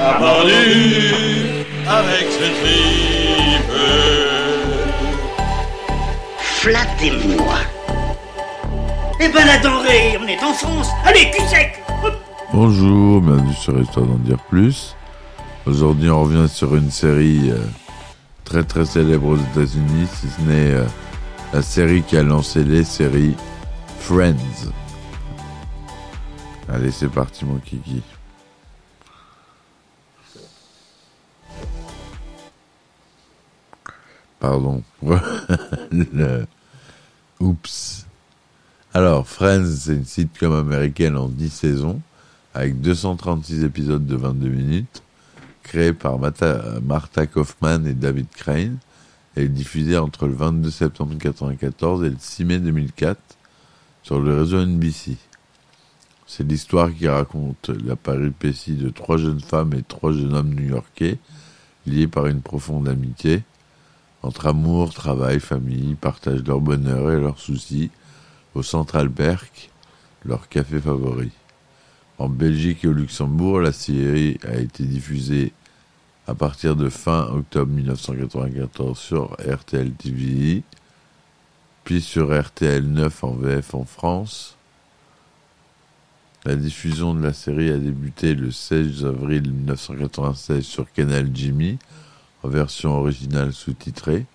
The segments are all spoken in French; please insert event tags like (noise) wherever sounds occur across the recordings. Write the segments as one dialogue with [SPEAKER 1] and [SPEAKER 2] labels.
[SPEAKER 1] A avec ce tripe.
[SPEAKER 2] Flattez-moi.
[SPEAKER 3] Eh ben la denrée, on est en France Allez, cul sec.
[SPEAKER 4] Bonjour, bienvenue sur Histoire d'en dire plus. Aujourd'hui, on revient sur une série euh, très très célèbre aux États-Unis, si ce n'est euh, la série qui a lancé les séries Friends. Allez, c'est parti, mon kiki. Pardon. (laughs) Oups. Alors, Friends, c'est une sitcom américaine en 10 saisons, avec 236 épisodes de 22 minutes, créée par Mata- Martha Kaufman et David Crane, et diffusée entre le 22 septembre 1994 et le 6 mai 2004 sur le réseau NBC. C'est l'histoire qui raconte la péripétie de trois jeunes femmes et trois jeunes hommes new-yorkais, liés par une profonde amitié, entre amour, travail, famille, partagent leur bonheur et leurs soucis, au Central Perk, leur café favori. En Belgique et au Luxembourg, la série a été diffusée à partir de fin octobre 1994 sur RTL TV, puis sur RTL 9 en VF en France. La diffusion de la série a débuté le 16 avril 1996 sur Canal Jimmy version originale sous-titrée.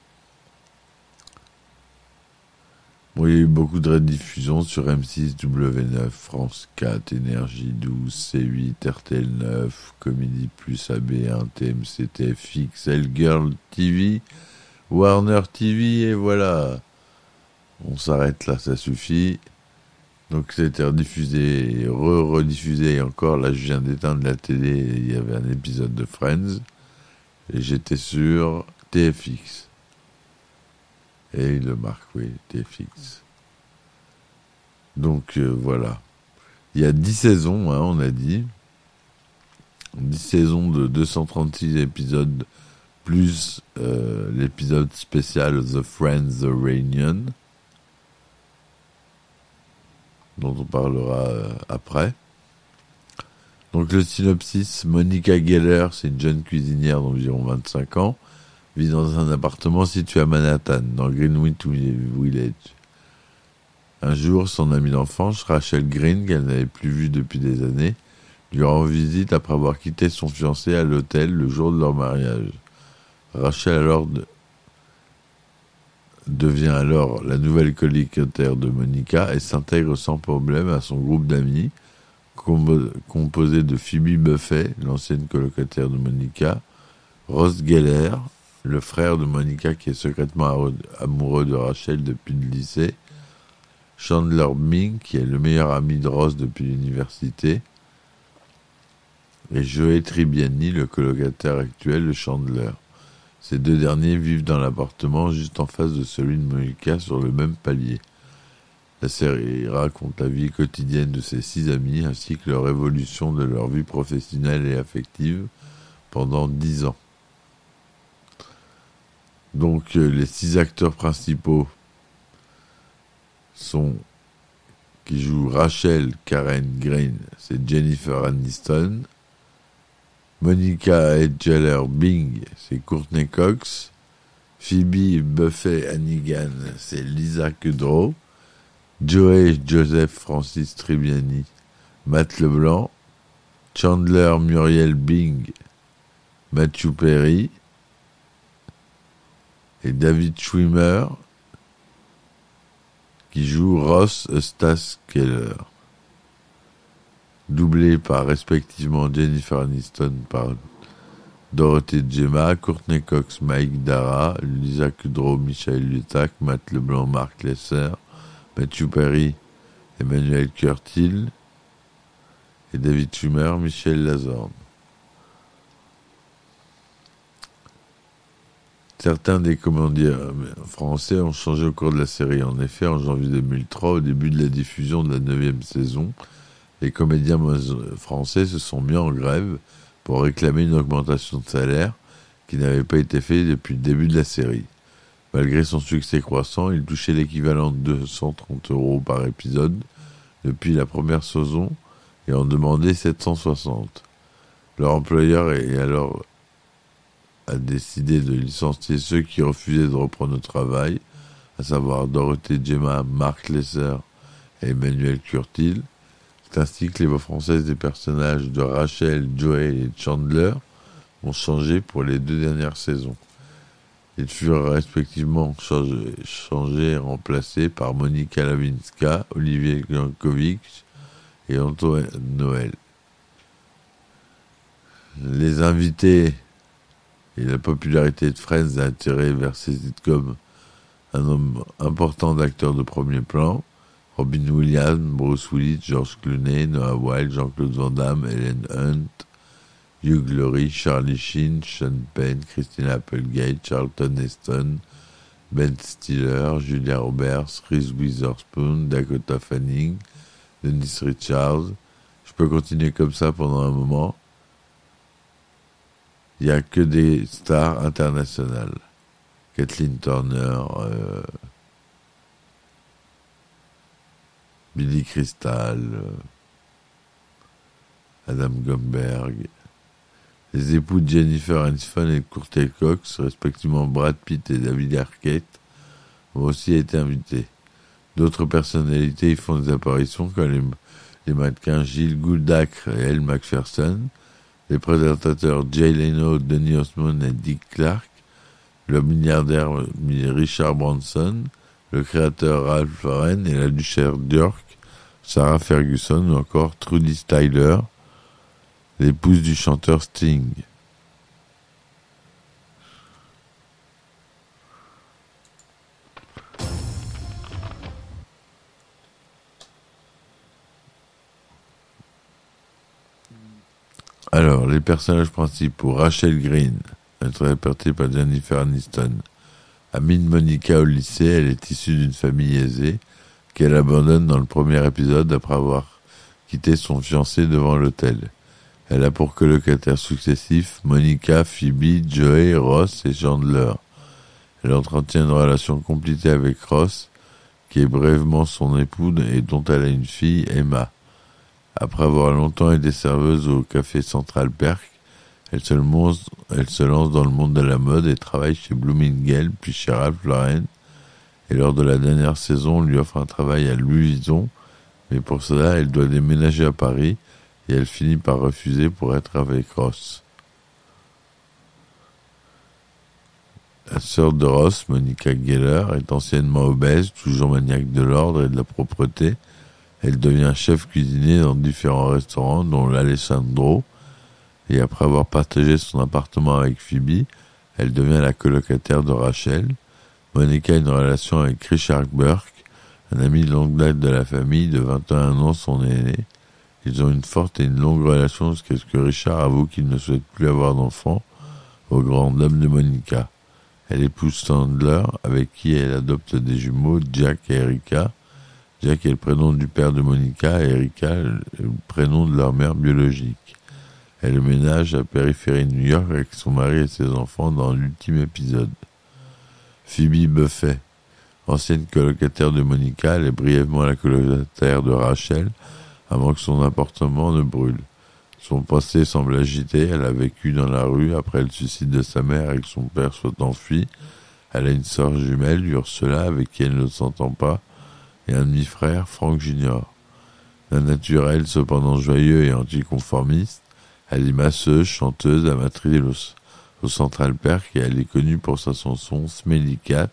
[SPEAKER 4] Bon, il y a eu beaucoup de rediffusions sur M6, W9, France 4, Énergie 12, C8, RTL 9, Comédie Plus, AB1, TMC, TFX, Girl TV, Warner TV, et voilà. On s'arrête là, ça suffit. Donc c'était rediffusé, re-rediffusé, et encore, là je viens d'éteindre la télé, il y avait un épisode de Friends, et j'étais sur TFX. Et il le marque, oui, TFX. Donc euh, voilà. Il y a 10 saisons, hein, on a dit. 10 saisons de 236 épisodes, plus euh, l'épisode spécial The Friends The Reunion, dont on parlera euh, après. Donc le synopsis, Monica Geller, c'est une jeune cuisinière d'environ 25 ans, vit dans un appartement situé à Manhattan, dans Greenwich Village. Un jour, son amie d'enfance, Rachel Green, qu'elle n'avait plus vue depuis des années, lui rend visite après avoir quitté son fiancé à l'hôtel le jour de leur mariage. Rachel alors de- devient alors la nouvelle colocataire de Monica et s'intègre sans problème à son groupe d'amis, composé de Phoebe Buffet, l'ancienne colocataire de Monica, Ross Geller, le frère de Monica qui est secrètement amoureux de Rachel depuis le lycée, Chandler Bing, qui est le meilleur ami de Ross depuis l'université, et Joey Tribbiani, le colocataire actuel de Chandler. Ces deux derniers vivent dans l'appartement juste en face de celui de Monica sur le même palier. La série raconte la vie quotidienne de ces six amis ainsi que leur évolution de leur vie professionnelle et affective pendant dix ans. Donc euh, les six acteurs principaux sont qui jouent Rachel Karen Green, c'est Jennifer Aniston. Monica Edgeller Bing, c'est Courtney Cox. Phoebe Buffet Hannigan, c'est Lisa Kudrow. Joey Joseph Francis Tribbiani, Matt Leblanc. Chandler Muriel Bing, Matthew Perry. Et David Schwimmer, qui joue Ross Eustace Keller doublé par respectivement Jennifer Aniston par Dorothée Gemma, Courtney Cox, Mike Dara, Lisa Kudrow, Michael Lutac, Matt Leblanc, Mark Lesser, Mathieu Paris, Emmanuel Curtil et David Schumer, Michel Lazorne. Certains des commanditaires français ont changé au cours de la série. En effet, en janvier 2003, au début de la diffusion de la neuvième saison, les comédiens français se sont mis en grève pour réclamer une augmentation de salaire qui n'avait pas été faite depuis le début de la série. Malgré son succès croissant, il touchait l'équivalent de 230 euros par épisode depuis la première saison et en demandait 760. Leur employeur est alors a décidé de licencier ceux qui refusaient de reprendre le travail, à savoir Dorothée Gemma, Marc Lesser et Emmanuel Curtil. C'est ainsi que les voix françaises des personnages de Rachel, Joey et Chandler ont changé pour les deux dernières saisons. Ils furent respectivement changés, et remplacés par Monica Lavinska, Olivier Jankovic et Antoine Noël. Les invités et la popularité de Friends a attiré vers ses sitcoms un nombre important d'acteurs de premier plan. Robin Williams, Bruce Willis, George Clooney, Noah Wilde, Jean-Claude Van Damme, Helen Hunt, Hugh Laurie, Charlie Sheen, Sean Penn, Christina Applegate, Charlton Heston, Ben Stiller, Julia Roberts, Reese Witherspoon, Dakota Fanning, Dennis Richards. Je peux continuer comme ça pendant un moment. Il n'y a que des stars internationales. Kathleen Turner, euh, Billy Crystal, euh, Adam Gomberg. Les époux de Jennifer Aniston et Courtney Cox, respectivement Brad Pitt et David Arquette, ont aussi été invités. D'autres personnalités y font des apparitions comme les, mannequins Gilles Gouldacre et Elle Macpherson, les présentateurs Jay Leno, Denis Osmond et Dick Clark, le milliardaire Richard Branson, le créateur Ralph Lauren et la duchesse d'York, Sarah Ferguson ou encore Trudy Styler, l'épouse du chanteur Sting. Alors, les personnages principaux, Rachel Green, interprétée par Jennifer Aniston. Amine Monica au lycée, elle est issue d'une famille aisée qu'elle abandonne dans le premier épisode après avoir quitté son fiancé devant l'hôtel. Elle a pour colocataires successifs Monica, Phoebe, Joey, Ross et Chandler. Elle entretient une relation compliquée avec Ross, qui est brièvement son époux et dont elle a une fille, Emma. Après avoir longtemps été serveuse au café Central Perk, elle se, lance, dans le monde de la mode et travaille chez Bloomingdale puis chez Ralph Lauren. Et lors de la dernière saison, on lui offre un travail à Louis Vuitton, mais pour cela, elle doit déménager à Paris et elle finit par refuser pour être avec Ross. La sœur de Ross, Monica Geller, est anciennement obèse, toujours maniaque de l'ordre et de la propreté. Elle devient chef cuisinier dans différents restaurants, dont l'Alessandro, et après avoir partagé son appartement avec Phoebe, elle devient la colocataire de Rachel. Monica a une relation avec Richard Burke, un ami de longue date de la famille, de 21 ans, son aîné. Ils ont une forte et une longue relation jusqu'à ce que Richard avoue qu'il ne souhaite plus avoir d'enfant, au grand dame de Monica. Elle épouse Sandler, avec qui elle adopte des jumeaux, Jack et Erika. Jack est le prénom du père de Monica et Erika le prénom de leur mère biologique. Elle ménage à périphérie New York avec son mari et ses enfants dans l'ultime épisode. Phoebe Buffet, ancienne colocataire de Monica, elle est brièvement la colocataire de Rachel avant que son appartement ne brûle. Son passé semble agité, elle a vécu dans la rue après le suicide de sa mère et que son père soit enfui. Elle a une sœur jumelle, Ursula, avec qui elle ne s'entend pas, et un demi-frère, Frank Junior. D'un naturel cependant joyeux et anticonformiste, elle est masseuse, chanteuse, amatrice au, Central Perk et elle est connue pour sa chanson Smelly Cat.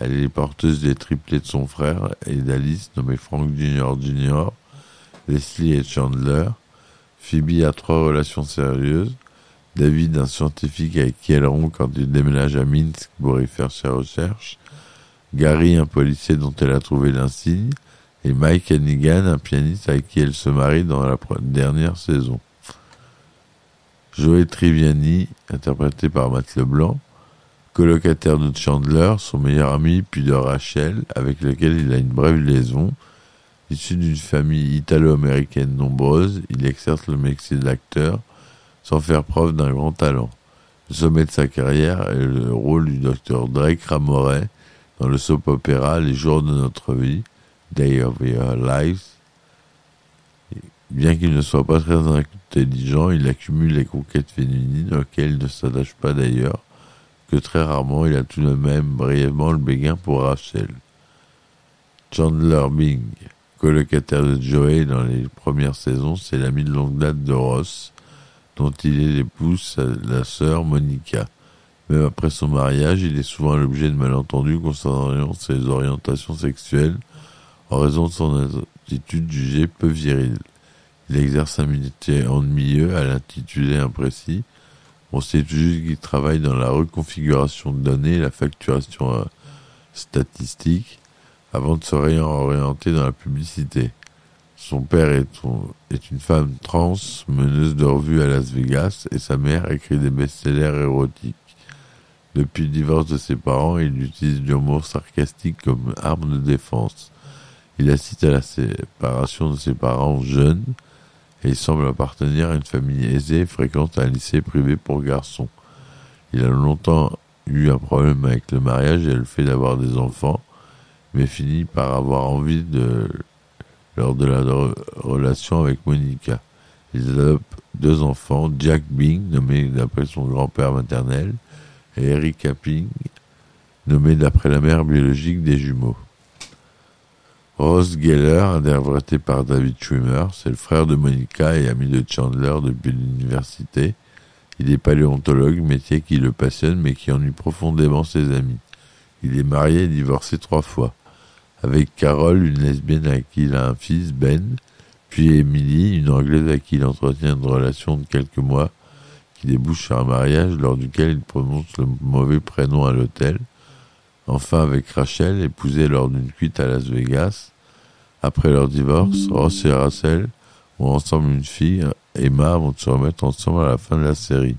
[SPEAKER 4] Elle est porteuse des triplés de son frère et d'Alice nommé Frank Junior Junior, Leslie et Chandler. Phoebe a trois relations sérieuses. David, un scientifique avec qui elle rompt quand il déménage à Minsk pour y faire ses recherches. Gary, un policier dont elle a trouvé l'insigne, et Mike Hannigan, un pianiste avec qui elle se marie dans la dernière saison. Joey Triviani, interprété par Matt Leblanc, colocataire de Chandler, son meilleur ami, puis de Rachel, avec lequel il a une brève liaison. Issu d'une famille italo-américaine nombreuse, il exerce le métier d'acteur sans faire preuve d'un grand talent. Le sommet de sa carrière est le rôle du docteur Drake Ramoret dans le soap opéra Les jours de notre vie, Day of Your Lives. Bien qu'il ne soit pas très intelligent, il accumule les conquêtes féminines auxquelles il ne s'attache pas d'ailleurs, que très rarement il a tout de même brièvement le béguin pour Rachel. Chandler Bing, colocataire de Joey dans les premières saisons, c'est l'ami de longue date de Ross, dont il est l'épouse, la sœur Monica. Même après son mariage, il est souvent l'objet de malentendus concernant ses orientations sexuelles en raison de son attitude jugée peu virile. Il exerce un métier ennuyeux à l'intitulé imprécis. On sait juste qu'il travaille dans la reconfiguration de données la facturation euh, statistique avant de se réorienter dans la publicité. Son père est, une femme trans, meneuse de revue à Las Vegas, et sa mère écrit des best-sellers érotiques. Depuis le divorce de ses parents, il utilise l'humour sarcastique comme arme de défense. Il assiste à la séparation de ses parents jeunes, et il semble appartenir à une famille aisée et fréquente un lycée privé pour garçons. Il a longtemps eu un problème avec le mariage et le fait d'avoir des enfants, mais finit par avoir envie de lors de la relation avec Monica. Ils adoptent deux enfants, Jack Bing, nommé d'après son grand-père maternel, et Erika Ping, nommé d'après la mère biologique des jumeaux. Ross Geller, interprété par David Schwimmer, c'est le frère de Monica et ami de Chandler depuis l'université. Il est paléontologue, métier qui le passionne mais qui ennuie profondément ses amis. Il est marié et divorcé trois fois avec Carole, une lesbienne à qui il a un fils, Ben, puis Emily, une anglaise à qui il entretient une relation de quelques mois qui débouche sur un mariage lors duquel il prononce le mauvais prénom à l'hôtel. Enfin avec Rachel, épousée lors d'une cuite à Las Vegas. Après leur divorce, Ross et Rachel ont ensemble une fille, Emma, vont se remettre ensemble à la fin de la série.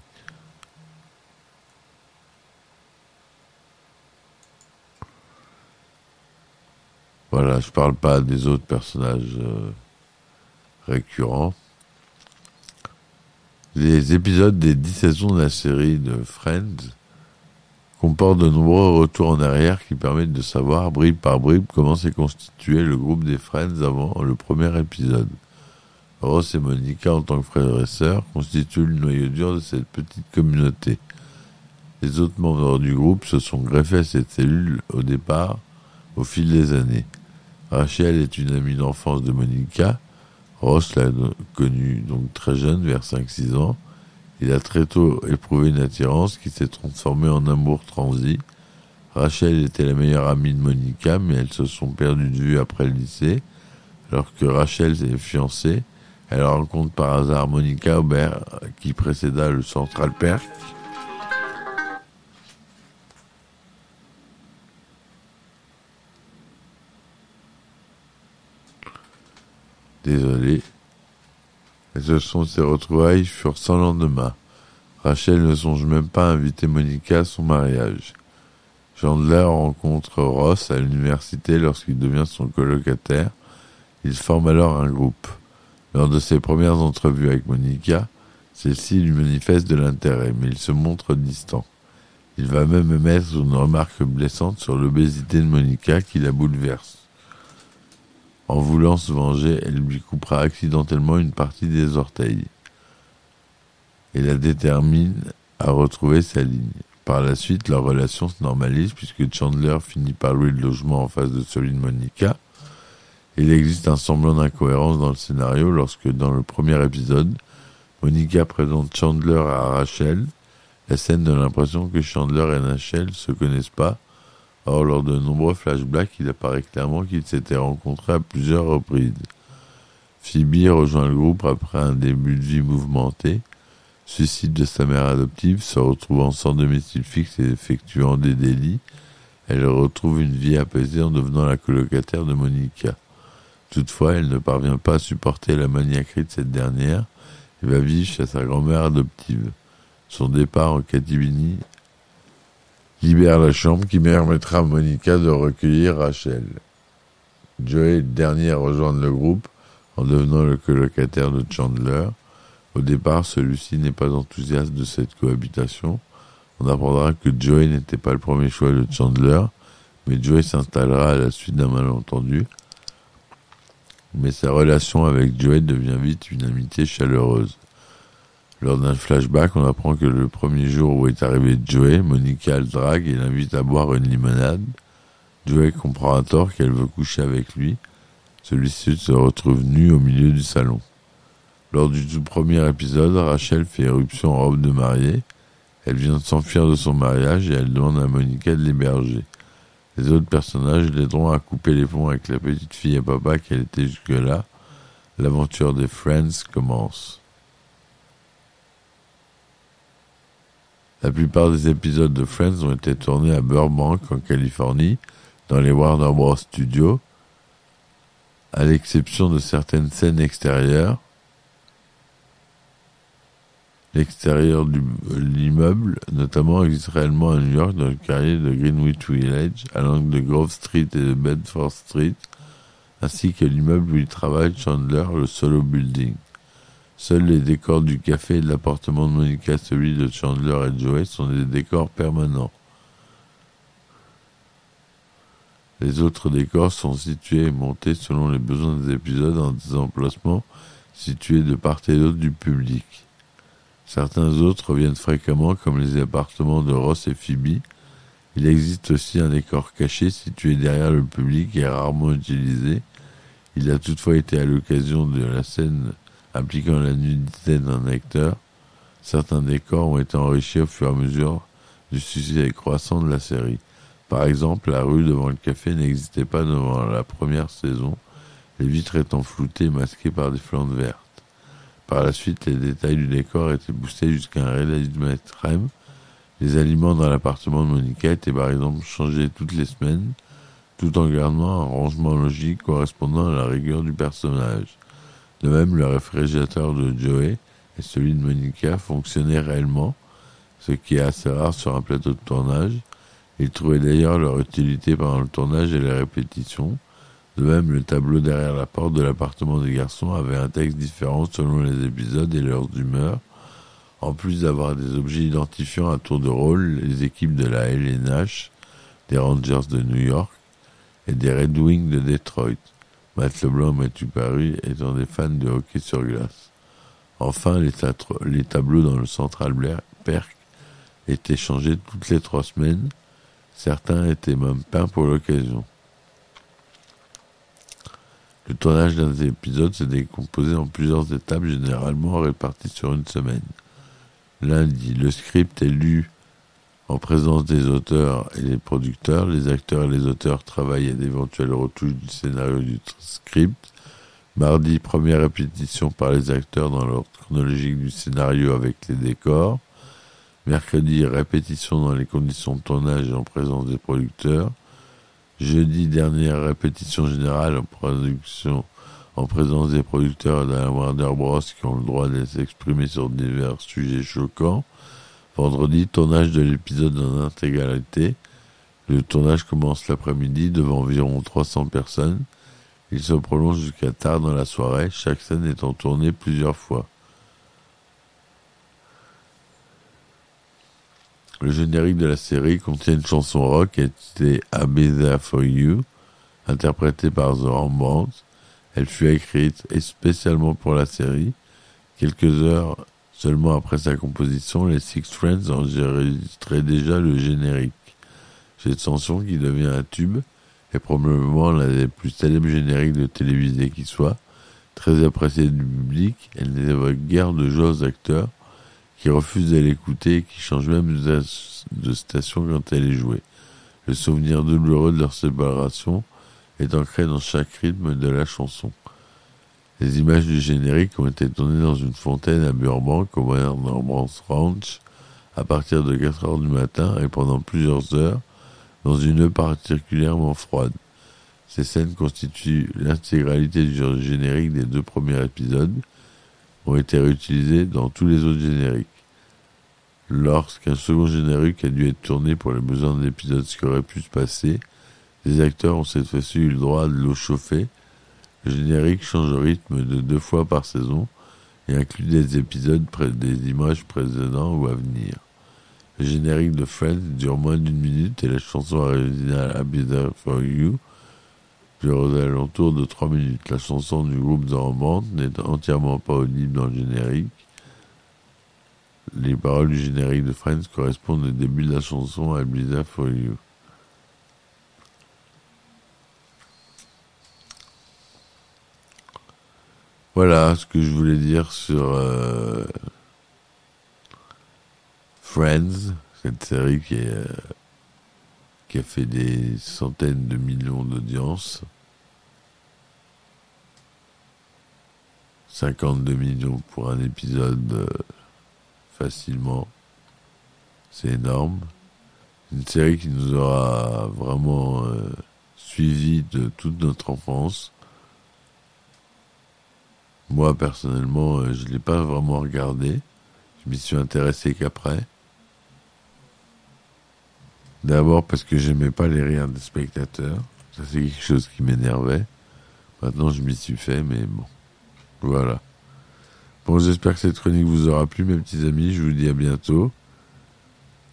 [SPEAKER 4] Voilà, je parle pas des autres personnages euh, récurrents. Les épisodes des dix saisons de la série de Friends comportent de nombreux retours en arrière qui permettent de savoir, bribe par bribe, comment s'est constitué le groupe des Friends avant le premier épisode. Ross et Monica, en tant que frères et sœurs, constituent le noyau dur de cette petite communauté. Les autres membres du groupe se sont greffés à cette cellule au départ, au fil des années. Rachel est une amie d'enfance de Monica. Ross l'a connue donc très jeune, vers 5-6 ans. Il a très tôt éprouvé une attirance qui s'est transformée en amour transi. Rachel était la meilleure amie de Monica, mais elles se sont perdues de vue après le lycée. Alors que Rachel s'est fiancée, elle rencontre par hasard Monica Aubert, qui précéda le Central Perk. Désolé. Et ce sont ces retrouvailles furent sans lendemain. Rachel ne songe même pas à inviter Monica à son mariage. Chandler rencontre Ross à l'université lorsqu'il devient son colocataire. Ils forment alors un groupe. Lors de ses premières entrevues avec Monica, celle-ci lui manifeste de l'intérêt, mais il se montre distant. Il va même émettre une remarque blessante sur l'obésité de Monica qui la bouleverse. En voulant se venger, elle lui coupera accidentellement une partie des orteils et la détermine à retrouver sa ligne. Par la suite, leur relation se normalise puisque Chandler finit par louer le logement en face de celui de Monica. Il existe un semblant d'incohérence dans le scénario lorsque, dans le premier épisode, Monica présente Chandler à Rachel. La scène donne l'impression que Chandler et Rachel se connaissent pas Or, lors de nombreux flashbacks, il apparaît clairement qu'ils s'étaient rencontrés à plusieurs reprises. Phoebe rejoint le groupe après un début de vie mouvementé, suicide de sa mère adoptive, se retrouvant sans domicile fixe et effectuant des délits. Elle retrouve une vie apaisée en devenant la colocataire de Monica. Toutefois, elle ne parvient pas à supporter la maniaquerie de cette dernière et va vivre chez sa grand-mère adoptive. Son départ en Catibini libère la chambre qui permettra à Monica de recueillir Rachel. Joey est le dernier à rejoindre le groupe en devenant le colocataire de Chandler. Au départ, celui-ci n'est pas enthousiaste de cette cohabitation. On apprendra que Joey n'était pas le premier choix de Chandler, mais Joey s'installera à la suite d'un malentendu. Mais sa relation avec Joey devient vite une amitié chaleureuse. Lors d'un flashback, on apprend que le premier jour où est arrivé Joey, Monica le drague et l'invite à boire une limonade. Joey comprend à tort qu'elle veut coucher avec lui. Celui-ci se retrouve nu au milieu du salon. Lors du tout premier épisode, Rachel fait éruption en robe de mariée. Elle vient de s'enfuir de son mariage et elle demande à Monica de l'héberger. Les autres personnages l'aideront à couper les ponts avec la petite fille et papa qu'elle était jusque-là. L'aventure des Friends commence. La plupart des épisodes de Friends ont été tournés à Burbank, en Californie, dans les Warner Bros. Studios, à l'exception de certaines scènes extérieures. L'extérieur de l'immeuble, notamment, existe réellement à New York, dans le quartier de Greenwich Village, à l'angle de Grove Street et de Bedford Street, ainsi que l'immeuble où il travaille Chandler, le Solo Building. Seuls les décors du café et de l'appartement de Monica, celui de Chandler et Joey, sont des décors permanents. Les autres décors sont situés et montés selon les besoins des épisodes dans des emplacements situés de part et d'autre du public. Certains autres reviennent fréquemment, comme les appartements de Ross et Phoebe. Il existe aussi un décor caché situé derrière le public et rarement utilisé. Il a toutefois été à l'occasion de la scène impliquant la nudité d'un acteur. Certains décors ont été enrichis au fur et à mesure du succès croissant de la série. Par exemple, la rue devant le café n'existait pas devant la première saison, les vitres étant floutées et masquées par des flandes vertes. Par la suite, les détails du décor étaient boostés jusqu'à un réalisme extrême. Les aliments dans l'appartement de Monica étaient par exemple changés toutes les semaines, tout en gardant un rangement logique correspondant à la rigueur du personnage. De même, le réfrigérateur de Joey et celui de Monica fonctionnaient réellement, ce qui est assez rare sur un plateau de tournage. Ils trouvaient d'ailleurs leur utilité pendant le tournage et les répétitions. De même, le tableau derrière la porte de l'appartement des garçons avait un texte différent selon les épisodes et leurs humeurs. En plus d'avoir des objets identifiants à tour de rôle, les équipes de la LNH, des Rangers de New York et des Red Wings de Detroit. Matt Leblanc Mathieu Paris étant des fans de hockey sur glace. Enfin, les, tableaux dans le Central étaient changés toutes les trois semaines. Certains étaient même peints pour l'occasion. Le tournage d'un épisode s'est décomposé en plusieurs étapes généralement réparties sur une semaine. Lundi, le script est lu en présence des auteurs et des producteurs. Les acteurs et les auteurs travaillent à d'éventuelles retouches du scénario du script. Mardi, première répétition par les acteurs dans l'ordre chronologique du scénario avec les décors. Mercredi, répétition dans les conditions de tournage et en présence des producteurs. Jeudi, dernière répétition générale en production en présence des producteurs de la Warner Bros. qui ont le droit de s'exprimer sur divers sujets choquants. Vendredi, tournage de l'épisode en intégralité. Le tournage commence l'après-midi devant environ 300 personnes. Il se prolonge jusqu'à tard dans la soirée, chaque scène étant tournée plusieurs fois. Le générique de la série contient une chanson rock intitulée There For You, interprétée par The Rembrandts. Elle fut écrite spécialement pour la série. Quelques heures seulement après sa composition, les Six Friends enregistraient déjà le générique. Cette chanson, qui devient un tube, est probablement l'un des plus célèbres génériques de télévisée qui soit. Très appréciée du public, elle n'évoque guère de joie aux acteurs, qui refuse de l'écouter et qui change même de station quand elle est jouée. Le souvenir douloureux de leur séparation est ancré dans chaque rythme de la chanson. Les images du générique ont été tournées dans une fontaine à Burbank, au Warner Ranch, à partir de 4 heures du matin et pendant plusieurs heures, dans une eau particulièrement froide. Ces scènes constituent l'intégralité du générique des deux premiers épisodes, ont été réutilisées dans tous les autres génériques. Lorsqu'un second générique a dû être tourné pour les besoins de l'épisode ce qui aurait pu se passer, les acteurs ont cette fois-ci eu le droit de l'eau chauffée. Le générique change de rythme de deux fois par saison et inclut des épisodes des images précédents ou à venir. Le générique de Friends dure moins d'une minute et la chanson originale There For You dure aux alentours de trois minutes. La chanson du groupe The n'est entièrement pas audible dans le générique. Les paroles du générique de Friends correspondent au début de la chanson There For You. Voilà ce que je voulais dire sur euh, Friends, cette série euh, qui a fait des centaines de millions d'audiences. 52 millions pour un épisode euh, facilement. C'est énorme. Une série qui nous aura vraiment suivi de toute notre enfance. Moi, personnellement, euh, je ne l'ai pas vraiment regardé. Je m'y suis intéressé qu'après. D'abord parce que j'aimais pas les rires des spectateurs. Ça, c'est quelque chose qui m'énervait. Maintenant, je m'y suis fait, mais bon. Voilà. Bon, j'espère que cette chronique vous aura plu, mes petits amis. Je vous dis à bientôt.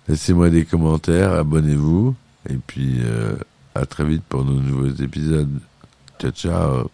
[SPEAKER 4] Laissez-moi des commentaires, abonnez-vous. Et puis, euh, à très vite pour nos nouveaux épisodes. Ciao, ciao.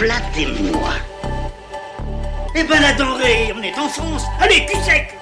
[SPEAKER 3] Flattez-moi. Eh ben la denrée, on est en France. Allez, cul sec